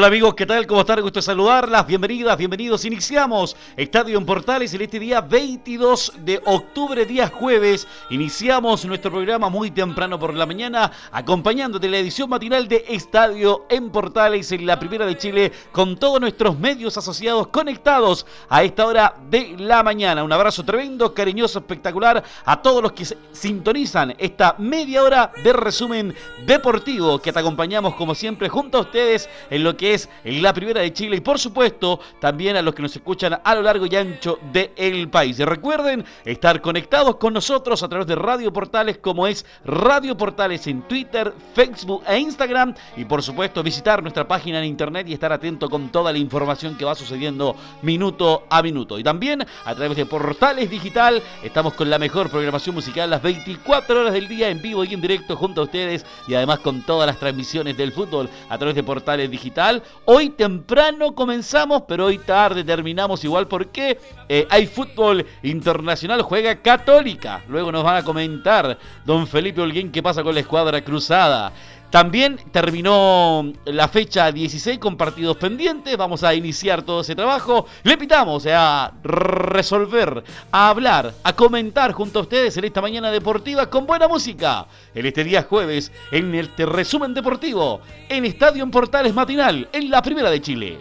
Hola amigos, ¿qué tal? ¿Cómo están? Gusto saludarlas. Bienvenidas, bienvenidos. Iniciamos Estadio en Portales en este día 22 de octubre, día jueves. Iniciamos nuestro programa muy temprano por la mañana, acompañándote la edición matinal de Estadio en Portales en la Primera de Chile, con todos nuestros medios asociados conectados a esta hora de la mañana. Un abrazo tremendo, cariñoso, espectacular a todos los que sintonizan esta media hora de resumen deportivo que te acompañamos como siempre junto a ustedes en lo que es la primera de Chile y por supuesto también a los que nos escuchan a lo largo y ancho del país. Y recuerden estar conectados con nosotros a través de Radio Portales como es Radio Portales en Twitter, Facebook e Instagram y por supuesto visitar nuestra página en internet y estar atento con toda la información que va sucediendo minuto a minuto. Y también a través de Portales Digital estamos con la mejor programación musical las 24 horas del día en vivo y en directo junto a ustedes y además con todas las transmisiones del fútbol a través de Portales Digital Hoy temprano comenzamos, pero hoy tarde terminamos igual porque eh, hay fútbol internacional, juega Católica. Luego nos van a comentar don Felipe Holguín qué pasa con la escuadra cruzada. También terminó la fecha 16 con partidos pendientes. Vamos a iniciar todo ese trabajo. Le invitamos a resolver, a hablar, a comentar junto a ustedes en esta mañana deportiva con buena música. En este día jueves, en este resumen deportivo, en Estadio en Portales Matinal, en la Primera de Chile.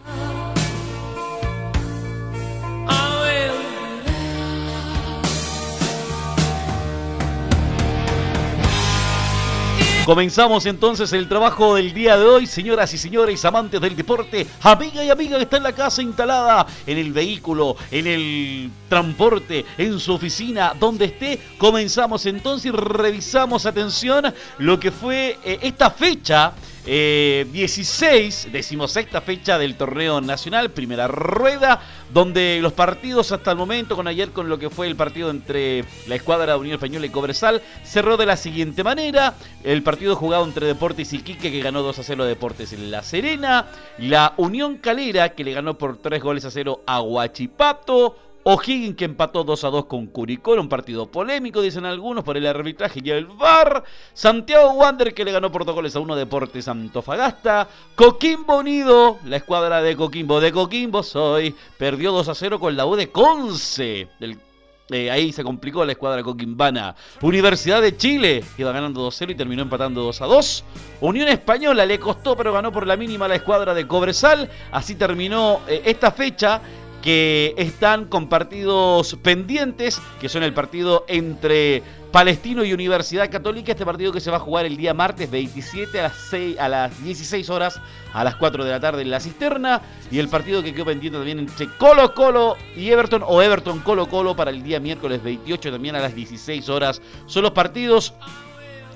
Comenzamos entonces el trabajo del día de hoy, señoras y señores, amantes del deporte, amiga y amiga que está en la casa instalada, en el vehículo, en el transporte, en su oficina, donde esté. Comenzamos entonces y revisamos, atención, lo que fue eh, esta fecha eh, 16, decimosexta fecha del torneo nacional, primera rueda, donde los partidos hasta el momento, con ayer con lo que fue el partido entre la escuadra de Unión Española y Cobresal, cerró de la siguiente manera. El partido jugado entre Deportes y Quique, que ganó 2 a 0 Deportes en La Serena. La Unión Calera, que le ganó por 3 goles a 0 a Huachipato. O'Higgins que empató 2 a 2 con Curicó, un partido polémico, dicen algunos, por el arbitraje y el VAR. Santiago Wander que le ganó por 2 goles a 1 Deportes Antofagasta. Coquimbo Unido, la escuadra de Coquimbo, de Coquimbo soy, perdió 2 a 0 con la U de Conce. Eh, ahí se complicó la escuadra coquimbana. Universidad de Chile iba ganando 2-0 y terminó empatando 2 a 2. Unión Española le costó, pero ganó por la mínima la escuadra de Cobresal. Así terminó eh, esta fecha que están con partidos pendientes, que son el partido entre Palestino y Universidad Católica, este partido que se va a jugar el día martes 27 a las, 6, a las 16 horas, a las 4 de la tarde en la cisterna, y el partido que quedó pendiente también entre Colo Colo y Everton, o Everton Colo Colo para el día miércoles 28 también a las 16 horas. Son los partidos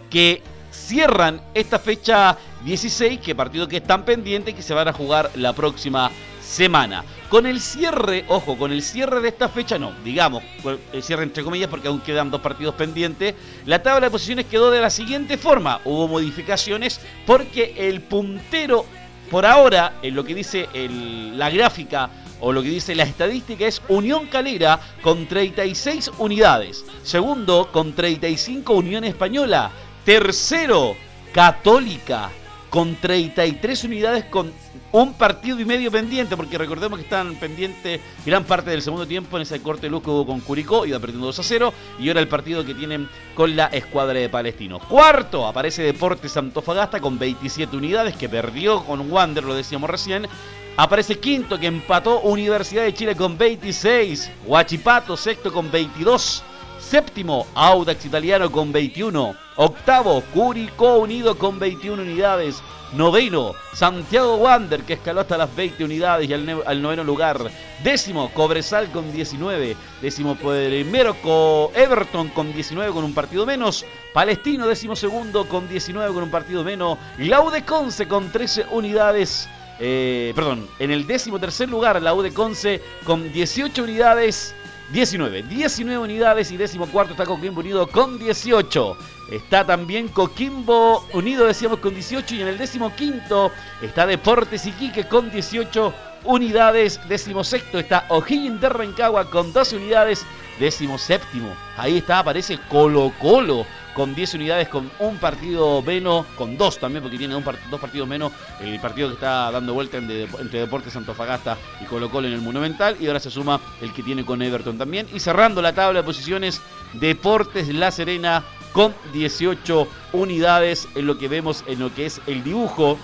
que cierran esta fecha 16, que partido que están pendientes que se van a jugar la próxima semana. Con el cierre, ojo, con el cierre de esta fecha, no, digamos, el cierre entre comillas porque aún quedan dos partidos pendientes, la tabla de posiciones quedó de la siguiente forma. Hubo modificaciones porque el puntero, por ahora, en lo que dice la gráfica o lo que dice la estadística es Unión Calera con 36 unidades. Segundo, con 35 Unión Española. Tercero, Católica con 33 unidades con un partido y medio pendiente, porque recordemos que están pendientes gran parte del segundo tiempo en ese corte de luz que hubo con Curicó, iba perdiendo 2 a 0, y ahora el partido que tienen con la escuadra de Palestino. Cuarto, aparece Deportes Antofagasta con 27 unidades, que perdió con Wander, lo decíamos recién. Aparece quinto, que empató Universidad de Chile con 26. Huachipato, sexto con 22. Séptimo, Audax Italiano con 21. Octavo, Curicó Unido con 21 unidades. Noveno, Santiago Wander, que escaló hasta las 20 unidades y al, noveno lugar. Décimo, Cobresal con 19. Décimo primero, Everton con 19 con un partido menos. Palestino, décimo segundo con 19 con un partido menos. Laude Conce con 13 unidades. eh, perdón, en el décimo tercer lugar la Conce con 18 unidades. 19, 19 unidades y décimo cuarto está Coquimbo Unido con 18. Está también Coquimbo Unido, decíamos, con 18 y en el décimo quinto está Deportes Iquique con 18 unidades. Décimo sexto está O'Higgins de Rancagua con 12 unidades. Décimo séptimo, ahí está, aparece Colo Colo con 10 unidades, con un partido menos, con dos también, porque tiene dos partidos menos, el partido que está dando vuelta entre Deportes Antofagasta y Colo Colo en el Monumental, y ahora se suma el que tiene con Everton también. Y cerrando la tabla de posiciones, Deportes La Serena con 18 unidades en lo que vemos en lo que es el dibujo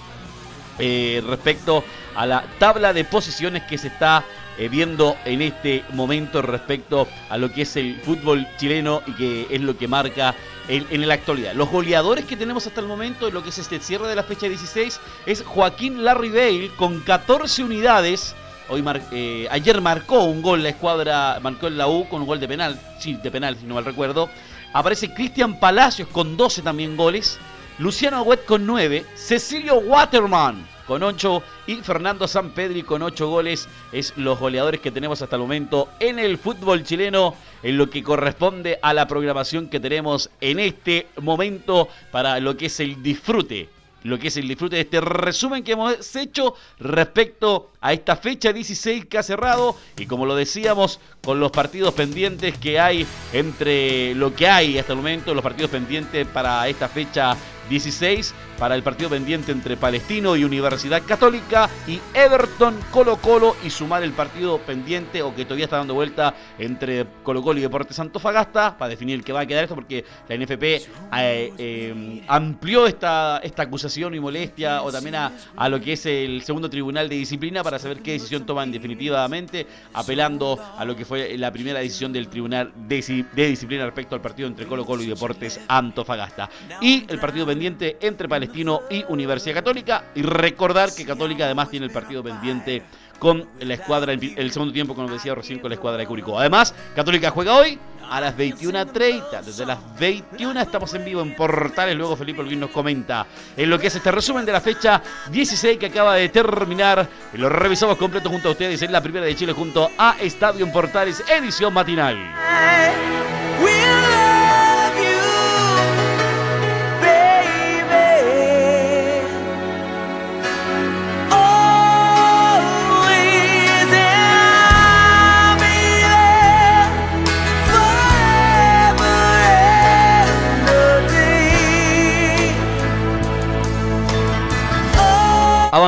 eh, respecto a la tabla de posiciones que se está eh, viendo en este momento respecto a lo que es el fútbol chileno y que es lo que marca en, la actualidad. Los goleadores que tenemos hasta el momento en lo que es este cierre de la fecha 16 es Joaquín Larry Bale con 14 unidades. Hoy eh, ayer marcó un gol la escuadra, marcó en la U con un gol de penal, sí, de penal si no mal recuerdo. Aparece Cristian Palacios con 12 también goles. Luciano Agüet con 9. Cecilio Waterman con 8 y Fernando Sampedri con 8 goles. Es los goleadores que tenemos hasta el momento en el fútbol chileno en lo que corresponde a la programación que tenemos en este momento para lo que es el disfrute lo que es el disfrute de este resumen que hemos hecho respecto a esta fecha 16 que ha cerrado y como lo decíamos con los partidos pendientes que hay entre lo que hay hasta el momento, los partidos pendientes para esta fecha 16 para el partido pendiente entre Palestino y Universidad Católica y Everton Colo Colo y sumar el partido pendiente o que todavía está dando vuelta entre Colo Colo y Deportes Fagasta para definir el que va a quedar esto porque la NFP eh, eh, amplió esta, esta acusación y molestia o también a, a, lo que es el segundo tribunal de disciplina para saber qué decisión toman definitivamente apelando a lo que fue la primera decisión del tribunal de, de disciplina respecto al partido entre Colo Colo y Deportes Antofagasta. Y el partido pendiente entre Palestino y Universidad Católica. Y recordar que Católica además tiene el partido pendiente con la escuadra, el segundo tiempo, como decía recién, con la escuadra de Curicó. Además, Católica juega hoy a las 21.30. Desde las 21 estamos en vivo en Portales. Luego Felipe Olguín nos comenta en lo que es este resumen de la fecha 16 que acaba de terminar. Lo revisamos completo junto a ustedes en la primera de Chile junto a Estadio en Portales, edición matinal.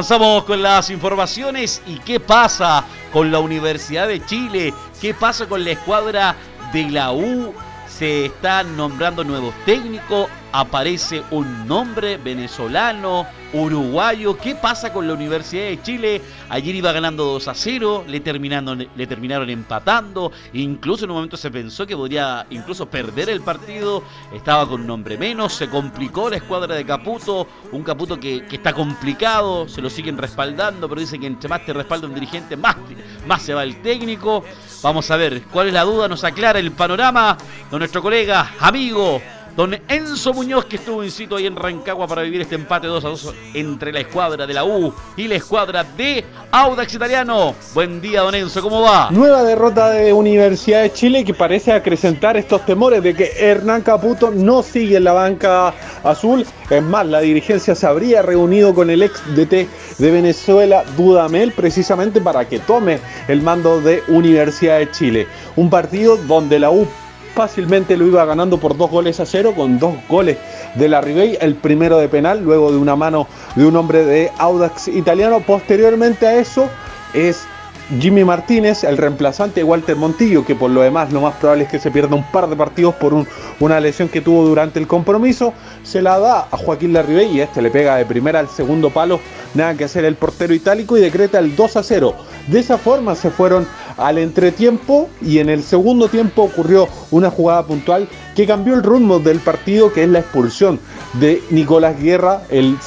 Avanzamos con las informaciones y qué pasa con la Universidad de Chile, qué pasa con la escuadra de la U. Se están nombrando nuevos técnicos, aparece un nombre venezolano, uruguayo. ¿Qué pasa con la Universidad de Chile? Ayer iba ganando 2 a 0, le, le terminaron empatando. Incluso en un momento se pensó que podría incluso perder el partido. Estaba con un nombre menos, se complicó la escuadra de Caputo. Un Caputo que, está complicado, se lo siguen respaldando, pero dicen que entre más te respalda un dirigente, más, más se va el técnico. Vamos a ver cuál es la duda, nos aclara el panorama de nuestro colega, amigo Don Enzo Muñoz, que estuvo in situ ahí en Rancagua para vivir este empate 2 a 2 entre la escuadra de la U y la escuadra de Audax Italiano. Buen día, don Enzo, ¿cómo va? Nueva derrota de Universidad de Chile que parece acrecentar estos temores de que Hernán Caputo no sigue en la banca azul. Es más, la dirigencia se habría reunido con el ex DT de Venezuela, Dudamel, precisamente para que tome el mando de Universidad de Chile. Un partido donde la U fácilmente lo iba ganando por dos goles a cero con dos goles de la Ribey, el primero de penal, luego de una mano de un hombre de Audax italiano. Posteriormente a eso es Jimmy Martínez, el reemplazante de Walter Montillo, que por lo demás lo más probable es que se pierda un par de partidos por una lesión que tuvo durante el compromiso, se la da a Joaquín Larribey y este le pega de primera al segundo palo, nada que hacer el portero itálico y decreta el 2 a 0. De esa forma se fueron al entretiempo y en el segundo tiempo ocurrió una jugada puntual que cambió el rumbo del partido, que es la expulsión de Nicolás Guerra, el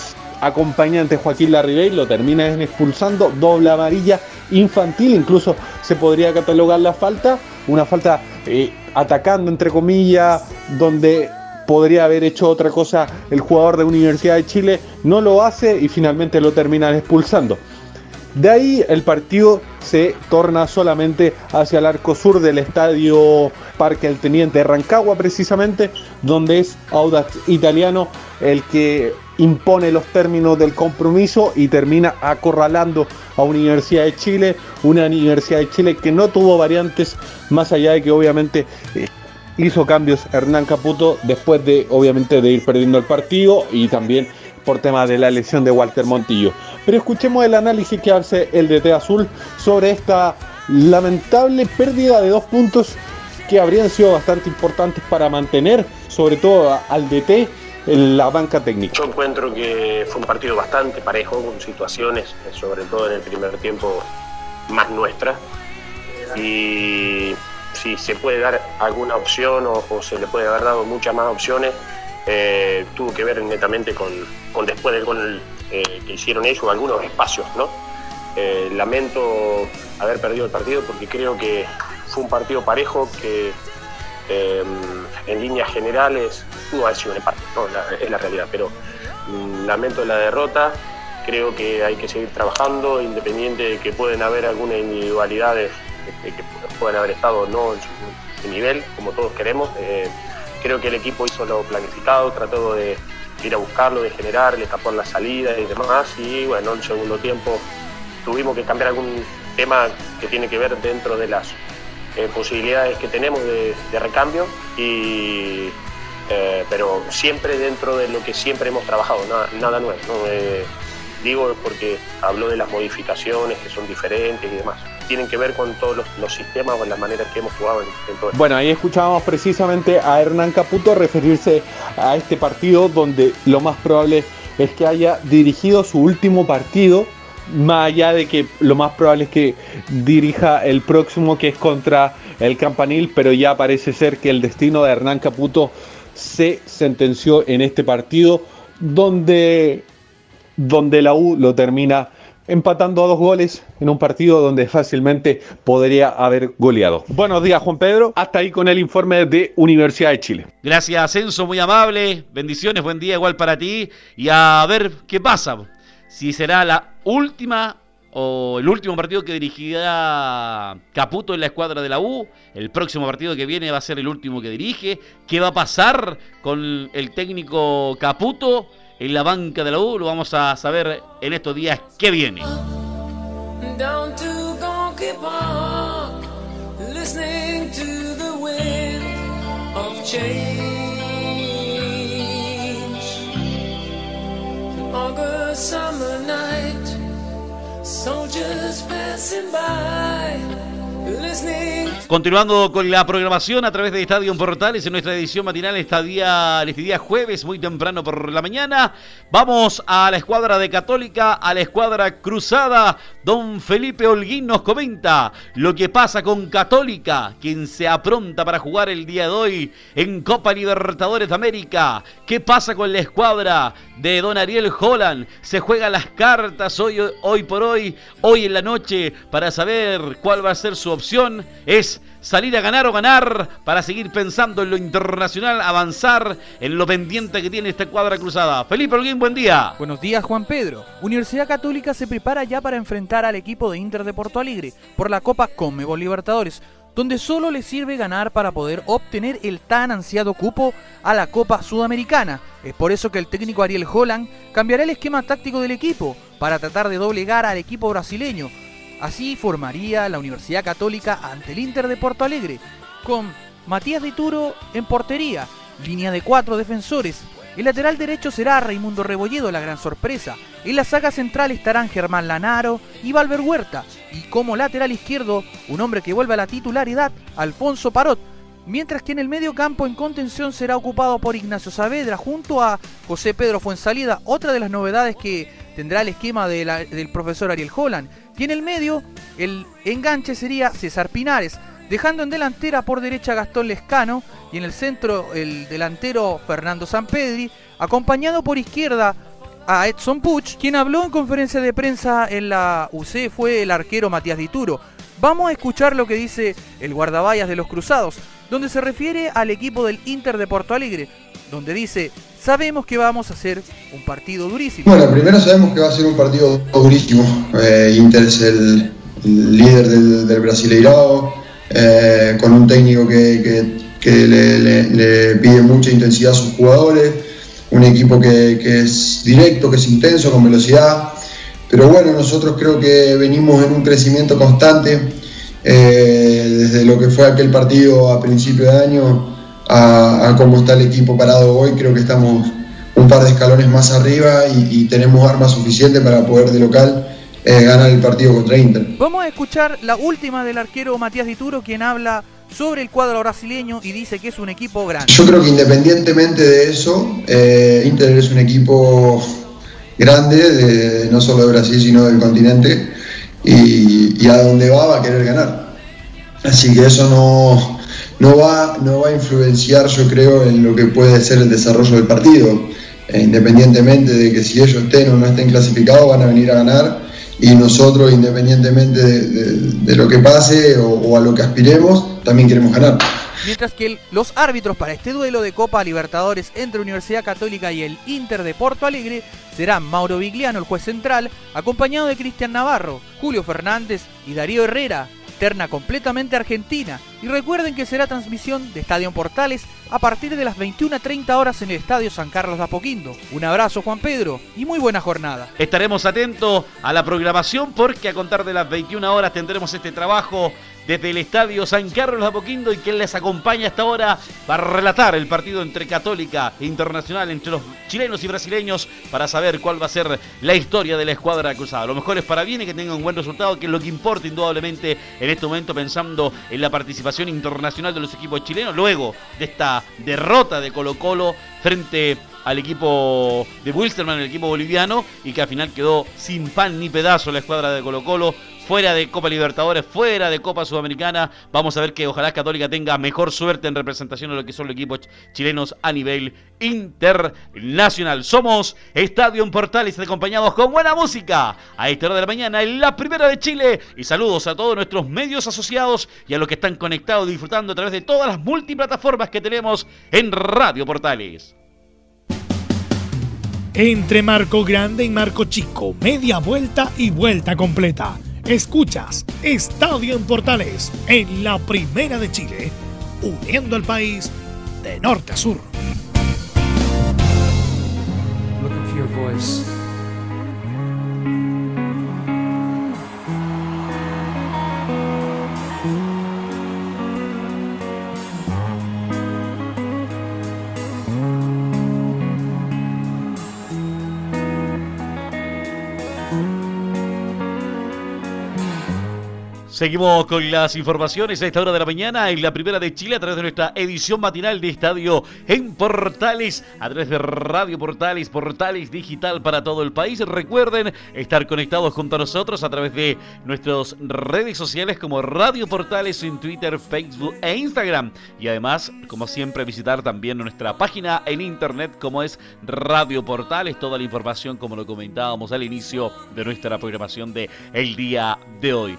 acompañante Joaquín Larribey, lo termina expulsando, doble amarilla infantil, incluso se podría catalogar la falta, una falta eh, atacando entre comillas, donde podría haber hecho otra cosa el jugador de Universidad de Chile, no lo hace y finalmente lo terminan expulsando. De ahí el partido se torna solamente hacia el arco sur del estadio Parque El Teniente Rancagua precisamente, donde es Audax Italiano el que impone los términos del compromiso y termina acorralando a Universidad de Chile, una Universidad de Chile que no tuvo variantes más allá de que obviamente eh, hizo cambios Hernán Caputo después de obviamente de ir perdiendo el partido y también por tema de la lesión de Walter Montillo. Pero escuchemos el análisis que hace el DT Azul sobre esta lamentable pérdida de dos puntos que habrían sido bastante importantes para mantener sobre todo al DT en la banca técnica. Yo encuentro que fue un partido bastante parejo, con situaciones, sobre todo en el primer tiempo, más nuestra. Y si se puede dar alguna opción o, se le puede haber dado muchas más opciones, eh, tuvo que ver netamente con, después del gol eh, que hicieron ellos, algunos espacios, ¿no? Eh, lamento haber perdido el partido porque creo que fue un partido parejo que en líneas generales pudo haber sido un empate, es la realidad, pero mm, lamento la derrota, creo que hay que seguir trabajando, independiente de que pueden haber algunas individualidades este, que pueden haber estado no en su, nivel, como todos queremos. Creo que el equipo hizo lo planificado, trató de ir a buscarlo, de generar, le tapó la salida y demás, y bueno, en el segundo tiempo tuvimos que cambiar algún tema que tiene que ver dentro de las eh, posibilidades que tenemos de, recambio, y, eh, pero siempre dentro de lo que siempre hemos trabajado, nada, nuevo. Eh, digo porque habló de las modificaciones que son diferentes y demás. Tienen que ver con todos los, sistemas o las maneras que hemos jugado en. Bueno, ahí escuchábamos precisamente a Hernán Caputo referirse a este partido donde lo más probable es que haya dirigido su último partido más allá de que lo más probable es que dirija el próximo que es contra el Campanil, pero ya parece ser que el destino de Hernán Caputo se sentenció en este partido donde, donde la U lo termina empatando a dos goles en un partido donde fácilmente podría haber goleado. Buenos días Juan Pedro, hasta ahí con el informe de Universidad de Chile. Gracias Ascenso, muy amable, bendiciones, buen día igual para ti y a ver qué pasa si será la última o el último partido que dirigirá Caputo en la escuadra de la U. El próximo partido que viene va a ser el último que dirige. ¿Qué va a pasar con el técnico Caputo en la banca de la U? Lo vamos a saber en estos días que vienen. August summer night, soldiers passing by. Continuando con la programación a través de Estadio Portales en nuestra edición matinal este día, este día jueves, muy temprano por la mañana. Vamos a la escuadra de Católica, a la escuadra cruzada. Don Felipe Holguín nos comenta lo que pasa con Católica, quien se apronta para jugar el día de hoy en Copa Libertadores de América. ¿Qué pasa con la escuadra de Don Ariel Holland? Se juegan las cartas hoy, hoy por hoy, hoy en la noche, para saber cuál va a ser su opción es salir a ganar o ganar para seguir pensando en lo internacional, avanzar en lo pendiente que tiene esta cuadra cruzada. Felipe Holguín, buen día. Buenos días, Juan Pedro. Universidad Católica se prepara ya para enfrentar al equipo de Inter de Porto Alegre por la Copa Conmebol Libertadores donde solo le sirve ganar para poder obtener el tan ansiado cupo a la Copa Sudamericana. Es por eso que el técnico Ariel Holland cambiará el esquema táctico del equipo para tratar de doblegar al equipo brasileño, Así formaría la Universidad Católica ante el Inter de Porto Alegre, con Matías de Turo en portería, línea de cuatro defensores. El lateral derecho será Raimundo Rebolledo, la gran sorpresa. En la saga central estarán Germán Lanaro y Valver Huerta. Y como lateral izquierdo, un hombre que vuelve a la titularidad, Alfonso Parot. Mientras que en el medio campo en contención será ocupado por Ignacio Saavedra junto a José Pedro Fuensalida, otra de las novedades que tendrá el esquema del profesor Ariel Holland. Y en el medio, el enganche sería César Pinares, dejando en delantera por derecha Gastón Lescano y en el centro el delantero Fernando Sampedri, acompañado por izquierda a Edson Puch, quien habló en conferencia de prensa en la UC fue el arquero Matías Dituro. Vamos a escuchar lo que dice el guardaballas de los Cruzados donde se refiere al equipo del Inter de Porto Alegre, donde dice, sabemos que vamos a hacer un partido durísimo. Bueno, primero sabemos que va a ser un partido durísimo. Eh, Inter es el, líder del, del Brasileirao, eh, con un técnico que, le, pide mucha intensidad a sus jugadores, un equipo que, es directo, que es intenso, con velocidad. Pero bueno, nosotros creo que venimos en un crecimiento constante, eh, desde lo que fue aquel partido a principio de año a, cómo está el equipo parado hoy, creo que estamos un par de escalones más arriba y, y tenemos armas suficientes para poder de local eh, ganar el partido contra Inter. Vamos a escuchar la última del arquero Matías Dituro, quien habla sobre el cuadro brasileño y dice que es un equipo grande. Yo creo que independientemente de eso, eh, Inter es un equipo grande, no solo de Brasil, sino del continente, y, a donde va va a querer ganar. Así que eso no, no, va, no va a influenciar, yo creo, en lo que puede ser el desarrollo del partido. Eh, independientemente de que si ellos estén o no estén clasificados, van a venir a ganar y nosotros, independientemente de, lo que pase o, a lo que aspiremos, también queremos ganar. Mientras que los árbitros para este duelo de Copa Libertadores entre Universidad Católica y el Inter de Porto Alegre serán Mauro Vigliano, el juez central, acompañado de Cristian Navarro, Julio Fernández y Darío Herrera, terna completamente argentina. Y recuerden que será transmisión de Estadio Portales a partir de las 21.30 horas en el Estadio San Carlos de Apoquindo. Un abrazo Juan Pedro y muy buena jornada. Estaremos atentos a la programación porque a contar de las 21 horas tendremos este trabajo desde el Estadio San Carlos de Apoquindo y quien les acompaña hasta ahora para relatar el partido entre Católica e Internacional, entre los chilenos y brasileños, para saber cuál va a ser la historia de la escuadra cruzada. Lo mejor es para bien y que tenga un buen resultado, que es lo que importa indudablemente en este momento pensando en la participación internacional de los equipos chilenos, luego de esta derrota de Colo Colo frente al equipo de Wilstermann, el equipo boliviano, y que al final quedó sin pan ni pedazo la escuadra de Colo Colo fuera de Copa Libertadores, fuera de Copa Sudamericana. Vamos a ver que ojalá Católica tenga mejor suerte en representación de lo que son los equipos chilenos a nivel internacional. Somos Estadio en Portales, acompañados con buena música a esta hora de la mañana en la primera de Chile. Y saludos a todos nuestros medios asociados y a los que están conectados disfrutando a través de todas las multiplataformas que tenemos en Radio Portales. Entre Marco Grande y Marco Chico, media vuelta y vuelta completa Escuchas Estadio en Portales en la Primera de Chile, uniendo al país de norte a sur. Seguimos con las informaciones a esta hora de la mañana en la primera de Chile a través de nuestra edición matinal de Estadio en Portales, a través de Radio Portales, Portales Digital para todo el país. Recuerden estar conectados junto a nosotros a través de nuestras redes sociales como Radio Portales en Twitter, Facebook e Instagram. Y además, como siempre, visitar también nuestra página en internet como es Radio Portales. Toda la información, como lo comentábamos al inicio de nuestra programación de el día de hoy.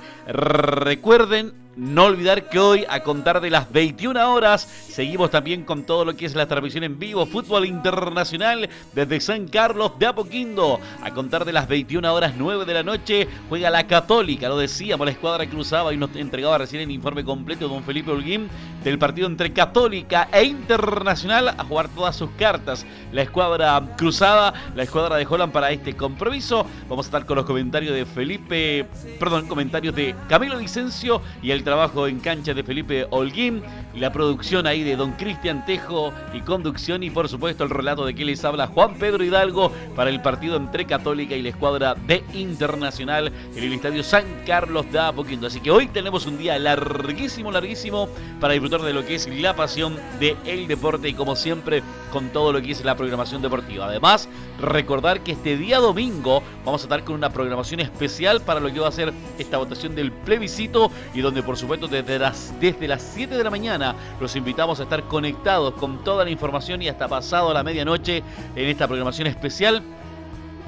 Recuerden no olvidar que hoy, a contar de las 21 horas, seguimos también con todo lo que es la transmisión en vivo, fútbol internacional desde San Carlos de Apoquindo. A contar de las 21 horas 9 de la noche, juega la Católica, lo decíamos, la escuadra cruzaba y nos entregaba recién el informe completo don Felipe Holguín del partido entre Católica e Internacional a jugar todas sus cartas. La escuadra cruzada, la escuadra de Holland para este compromiso. Vamos a estar con los comentarios de Felipe, perdón, comentarios de Camilo Vicencio y el trabajo en cancha de Felipe Holguín, la producción ahí de Don Cristian Tejo y conducción y por supuesto el relato de que les habla Juan Pedro Hidalgo para el partido entre Católica y la escuadra de Internacional en el Estadio San Carlos de Apoquindo. Así que hoy tenemos un día larguísimo, larguísimo para disfrutar de lo que es la pasión del el deporte y como siempre con todo lo que es la programación deportiva. Además, recordar que este día domingo vamos a estar con una programación especial para lo que va a ser esta votación del plebiscito y donde por supuesto desde las, desde las 7 de la mañana los invitamos a estar conectados con toda la información y hasta pasado la medianoche en esta programación especial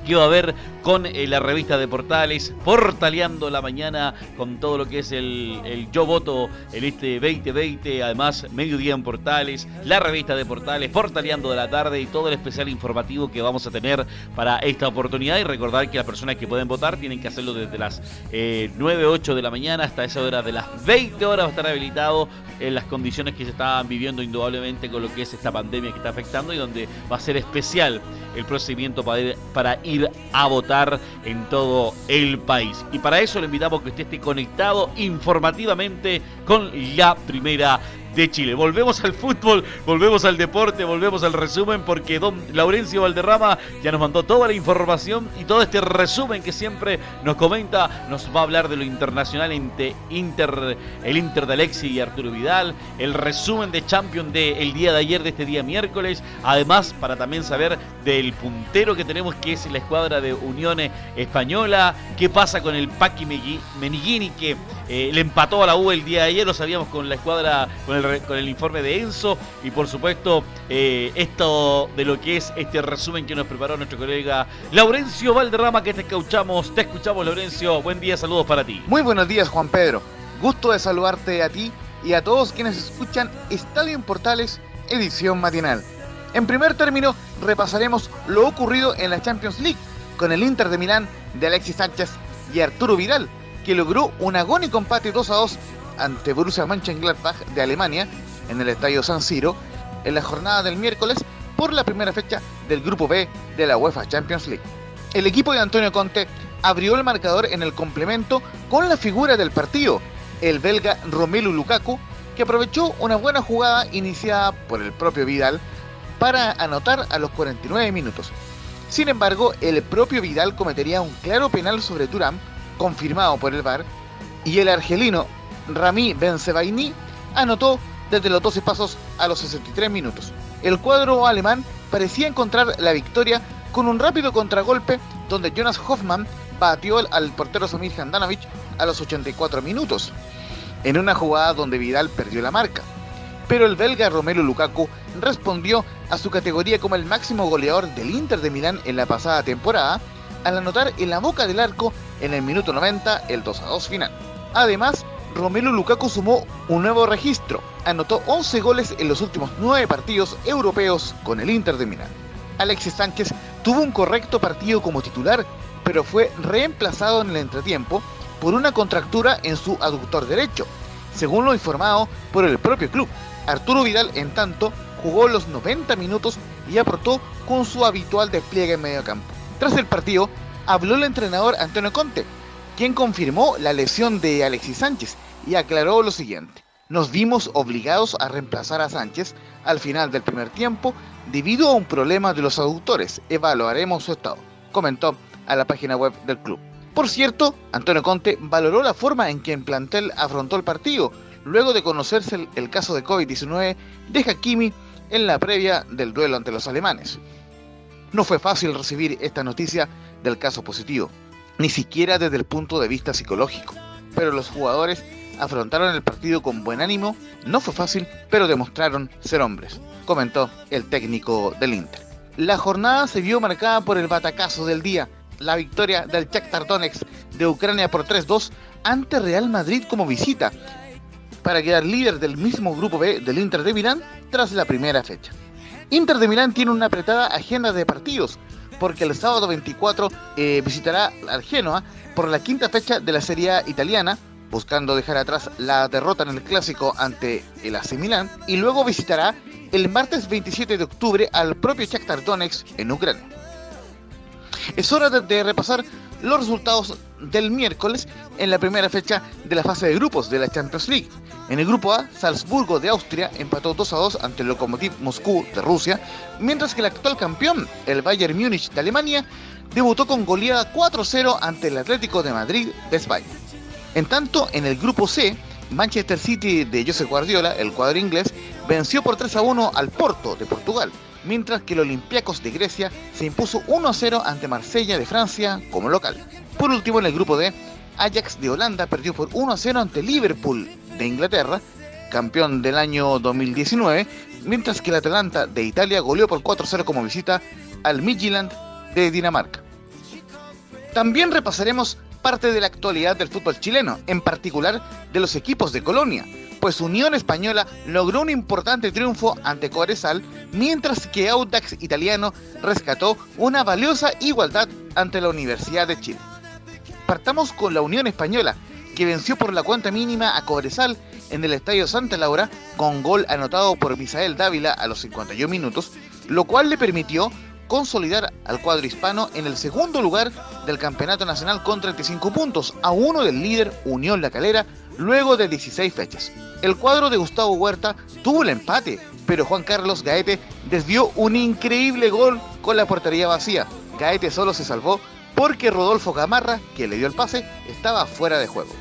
que va a haber con eh, la revista de Portales, portaleando la mañana con todo lo que es el, Yo Voto en este 2020, además mediodía en Portales, la revista de Portales, portaleando de la tarde y todo el especial informativo que vamos a tener para esta oportunidad. Y recordar que las personas que pueden votar tienen que hacerlo desde las eh, 9, 8 de la mañana hasta esa hora de las 20 horas. Va a estar habilitado en las condiciones que se estaban viviendo indudablemente con lo que es esta pandemia que está afectando y donde va a ser especial el procedimiento para para ir a votar en todo el país. Y para eso le invitamos que usted esté conectado informativamente con la primera de Chile. Volvemos al fútbol, volvemos al deporte, volvemos al resumen porque don Laurencio Valderrama ya nos mandó toda la información y todo este resumen que siempre nos comenta, nos va a hablar de lo internacional entre Inter, el Inter de Alexi y Arturo Vidal, el resumen de Champions del día de ayer, de este día miércoles, además para también saber del puntero que tenemos que es la escuadra de Unión Española, qué pasa con el Paqui Menigini que eh, le empató a la U el día de ayer, lo sabíamos con la escuadra, con el con el informe de Enzo y por supuesto eh, esto de lo que es este resumen que nos preparó nuestro colega Laurencio Valderrama que te escuchamos, te escuchamos Laurencio, buen día, saludos para ti. Muy buenos días Juan Pedro, gusto de saludarte a ti y a todos quienes escuchan Estadio en Portales, edición matinal. En primer término, repasaremos lo ocurrido en la Champions League con el Inter de Milán de Alexis Sánchez y Arturo Vidal, que logró un agónico empate 2 a 2 ante Borussia Mönchengladbach de Alemania en el Estadio San Siro en la jornada del miércoles por la primera fecha del Grupo B de la UEFA Champions League. El equipo de Antonio Conte abrió el marcador en el complemento con la figura del partido, el belga Romelu Lukaku, que aprovechó una buena jugada iniciada por el propio Vidal para anotar a los 49 minutos. Sin embargo, el propio Vidal cometería un claro penal sobre Turán, confirmado por el VAR, y el argelino Rami Benzebaini anotó desde los 12 pasos a los 63 minutos. El cuadro alemán parecía encontrar la victoria con un rápido contragolpe donde Jonas Hoffmann batió al portero Samir Handanovic a los 84 minutos, en una jugada donde Vidal perdió la marca. Pero el belga Romelu Lukaku respondió a su categoría como el máximo goleador del Inter de Milán en la pasada temporada al anotar en la boca del arco en el minuto 90 el 2 a 2 final. Además, Romelu Lukaku sumó un nuevo registro. Anotó 11 goles en los últimos 9 partidos europeos con el Inter de Milán. Alexis Sánchez tuvo un correcto partido como titular, pero fue reemplazado en el entretiempo por una contractura en su aductor derecho, según lo informado por el propio club. Arturo Vidal, en tanto, jugó los 90 minutos y aportó con su habitual despliegue en medio campo. Tras el partido, habló el entrenador Antonio Conte, quien confirmó la lesión de Alexis Sánchez y aclaró lo siguiente. Nos vimos obligados a reemplazar a Sánchez al final del primer tiempo debido a un problema de los aductores. Evaluaremos su estado, comentó a la página web del club. Por cierto, Antonio Conte valoró la forma en que en plantel afrontó el partido, luego de conocerse el, caso de COVID-19 de Hakimi en la previa del duelo ante los alemanes. No fue fácil recibir esta noticia del caso positivo, ni siquiera desde el punto de vista psicológico, pero los jugadores afrontaron el partido con buen ánimo, no fue fácil, pero demostraron ser hombres, comentó el técnico del Inter. La jornada se vio marcada por el batacazo del día, la victoria del Shakhtar Donetsk de Ucrania por 3-2 ante Real Madrid como visita, para quedar líder del mismo grupo B del Inter de Milán tras la primera fecha. Inter de Milán tiene una apretada agenda de partidos, porque el sábado 24 eh, visitará al Genoa por la quinta fecha de la Serie A italiana, buscando dejar atrás la derrota en el clásico ante el AC Milan, y luego visitará el martes 27 de octubre al propio Shakhtar Donetsk en Ucrania. Es hora de, repasar los resultados del miércoles en la primera fecha de la fase de grupos de la Champions League. En el grupo A, Salzburgo de Austria empató 2 a 2 ante el Lokomotiv Moscú de Rusia, mientras que el actual campeón, el Bayern Múnich de Alemania, debutó con goleada 4-0 ante el Atlético de Madrid de España. En tanto, en el grupo C, Manchester City de Josep Guardiola, el cuadro inglés, venció por 3 a 1 al Porto de Portugal, mientras que el Olympiacos de Grecia se impuso 1 a 0 ante Marsella de Francia como local. Por último, en el grupo D, Ajax de Holanda perdió por 1 a 0 ante Liverpool de Inglaterra, campeón del año 2019, mientras que el Atalanta de Italia goleó por 4 a 0 como visita al Midtjylland de Dinamarca. También repasaremos parte de la actualidad del fútbol chileno, en particular de los equipos de Colonia, pues Unión Española logró un importante triunfo ante Cobresal, mientras que Audax Italiano rescató una valiosa igualdad ante la Universidad de Chile. Partamos con la Unión Española, que venció por la cuenta mínima a Cobresal en el Estadio Santa Laura con gol anotado por Misael Dávila a los 51 minutos, lo cual le permitió consolidar al cuadro hispano en el segundo lugar del Campeonato Nacional con 35 puntos, a uno del líder Unión La Calera, luego de 16 fechas. El cuadro de Gustavo Huerta tuvo el empate, pero Juan Carlos Gaete desvió un increíble gol con la portería vacía. Gaete solo se salvó porque Rodolfo Gamarra, que le dio el pase, estaba fuera de juego.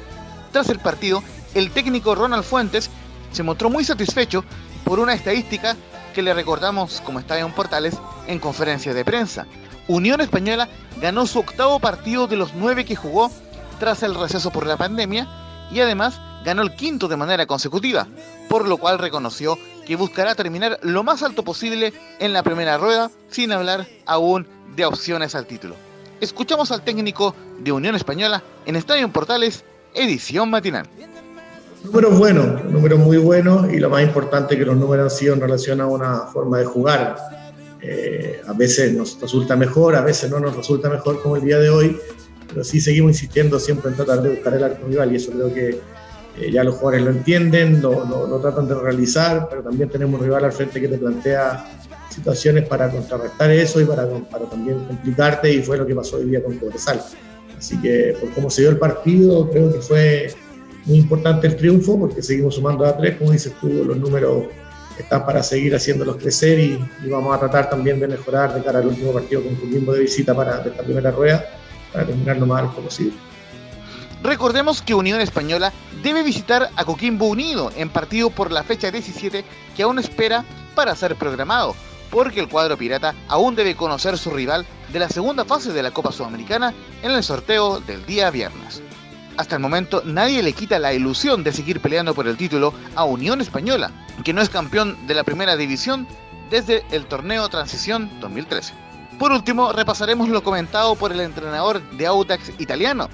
Tras el partido, el técnico Ronald Fuentes se mostró muy satisfecho por una estadística que le recordamos como Estadio Portales en conferencia de prensa. Unión Española ganó su octavo partido de los nueve que jugó tras el receso por la pandemia y además ganó el quinto de manera consecutiva, por lo cual reconoció que buscará terminar lo más alto posible en la primera rueda sin hablar aún de opciones al título. Escuchamos al técnico de Unión Española en Estadio Portales, edición matinal. Números buenos, números muy buenos y lo más importante que los números han sido en relación a una forma de jugar. Eh, a veces nos resulta mejor, a veces no nos resulta mejor como el día de hoy, pero sí seguimos insistiendo siempre en tratar de buscar el arco rival y eso creo que eh, ya los jugadores lo entienden, lo, lo, tratan de realizar, pero también tenemos un rival al frente que te plantea situaciones para contrarrestar eso y para, para también complicarte y fue lo que pasó hoy día con Cobresal. Así que por cómo se dio el partido, creo que fue muy importante el triunfo porque seguimos sumando a tres, como dices tú, los números están para seguir haciéndolos crecer y, vamos a tratar también de mejorar de cara al último partido con Coquimbo de visita para esta primera rueda para terminar lo más alto posible. Recordemos que Unión Española debe visitar a Coquimbo Unido en partido por la fecha 17 que aún espera para ser programado, porque el cuadro pirata aún debe conocer su rival de la segunda fase de la Copa Sudamericana en el sorteo del día viernes. Hasta el momento nadie le quita la ilusión de seguir peleando por el título a Unión Española, que no es campeón de la primera división desde el torneo Transición 2013. Por último, repasaremos lo comentado por el entrenador de Audax italiano,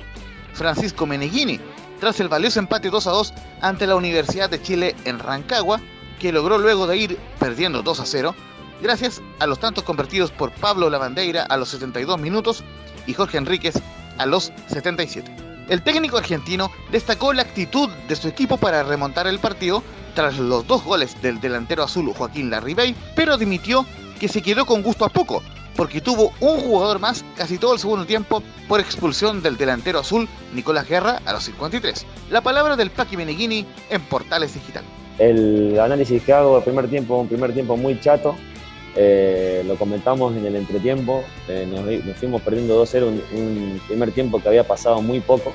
Francisco Meneghini, tras el valioso empate 2 a 2 ante la Universidad de Chile en Rancagua, que logró luego de ir perdiendo 2 a 0, gracias a los tantos convertidos por Pablo Lavandeira a los 72 minutos y Jorge Enríquez a los 77. El técnico argentino destacó la actitud de su equipo para remontar el partido tras los dos goles del delantero azul Joaquín Larribey, pero admitió que se quedó con gusto a poco, porque tuvo un jugador más casi todo el segundo tiempo por expulsión del delantero azul Nicolás Guerra a los 53. La palabra del Paqui Meneghini en Portales Digital. El análisis que hago del primer tiempo, un primer tiempo muy chato, eh, lo comentamos en el entretiempo, eh, nos, fuimos perdiendo 2-0, un, primer tiempo que había pasado muy poco,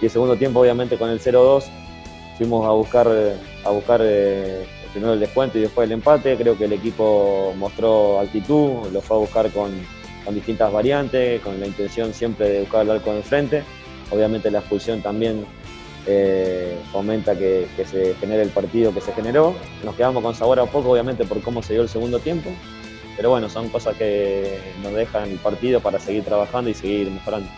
y el segundo tiempo obviamente con el 0-2 fuimos a buscar, a buscar eh, primero el descuento y después el empate, creo que el equipo mostró actitud, lo fue a buscar con, con distintas variantes, con la intención siempre de buscar el arco de frente, obviamente la expulsión también eh, fomenta que, se genere el partido que se generó. Nos quedamos con sabor a poco, obviamente, por cómo se dio el segundo tiempo. Pero bueno, son cosas que nos dejan el partido para seguir trabajando y seguir mejorando.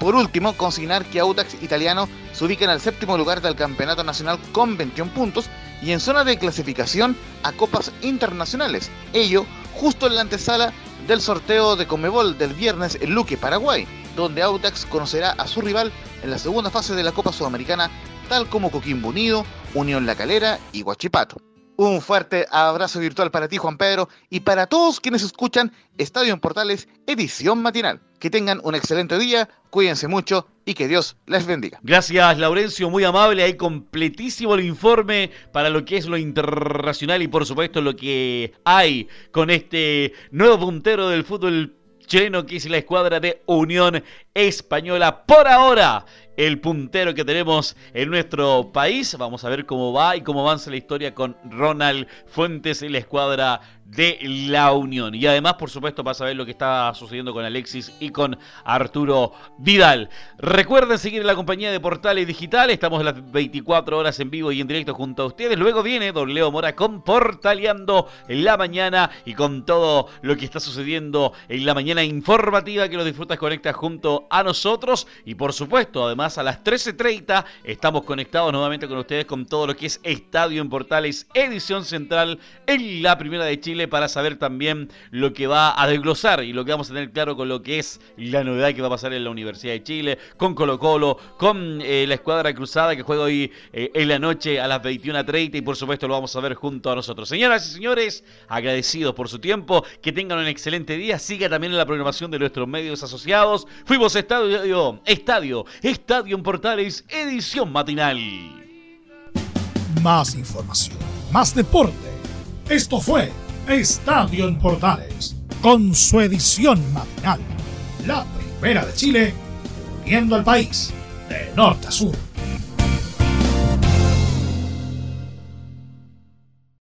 Por último, consignar que Audax Italiano se ubica en el séptimo lugar del Campeonato Nacional con 21 puntos y en zona de clasificación a copas internacionales. Ello justo en la antesala del sorteo de Comebol del viernes en Luque, Paraguay, donde Audax conocerá a su rival en la segunda fase de la Copa Sudamericana, tal como Coquimbo Unido, Unión La Calera y Huachipato. Un fuerte abrazo virtual para ti, Juan Pedro, y para todos quienes escuchan Estadio en Portales, edición matinal. Que tengan un excelente día, cuídense mucho y que Dios les bendiga. Gracias, Laurencio, muy amable. Hay completísimo el informe para lo que es lo internacional y, por supuesto, lo que hay con este nuevo puntero del fútbol chileno que es la escuadra de Unión Española. Por ahora, el puntero que tenemos en nuestro país. Vamos a ver cómo va y cómo avanza la historia con Ronald Fuentes en la escuadra de la Unión. Y además, por supuesto, para saber lo que está sucediendo con Alexis y con Arturo Vidal. Recuerden seguir la compañía de Portales Digital. Estamos las 24 horas en vivo y en directo junto a ustedes. Luego viene Don Leo Mora con Portaleando en la mañana y con todo lo que está sucediendo en la mañana informativa que los disfrutas conectas junto junto a nosotros y por supuesto, además a las 13.30 estamos conectados nuevamente con ustedes con todo lo que es Estadio en Portales, edición central en la Primera de Chile para saber también lo que va a desglosar y lo que vamos a tener claro con lo que es la novedad que va a pasar en la Universidad de Chile, con Colo Colo, con eh, la Escuadra Cruzada que juega hoy eh, en la noche a las 21.30 y por supuesto lo vamos a ver junto a nosotros. Señoras y señores, agradecidos por su tiempo, que tengan un excelente día, siga también en la programación de nuestros medios asociados. Fuimos Estadio, Estadio, Estadio en Portales, edición matinal. Más información, más deporte. Esto fue Estadio en Portales, con su edición matinal. La primera de Chile, viendo al país de norte a sur.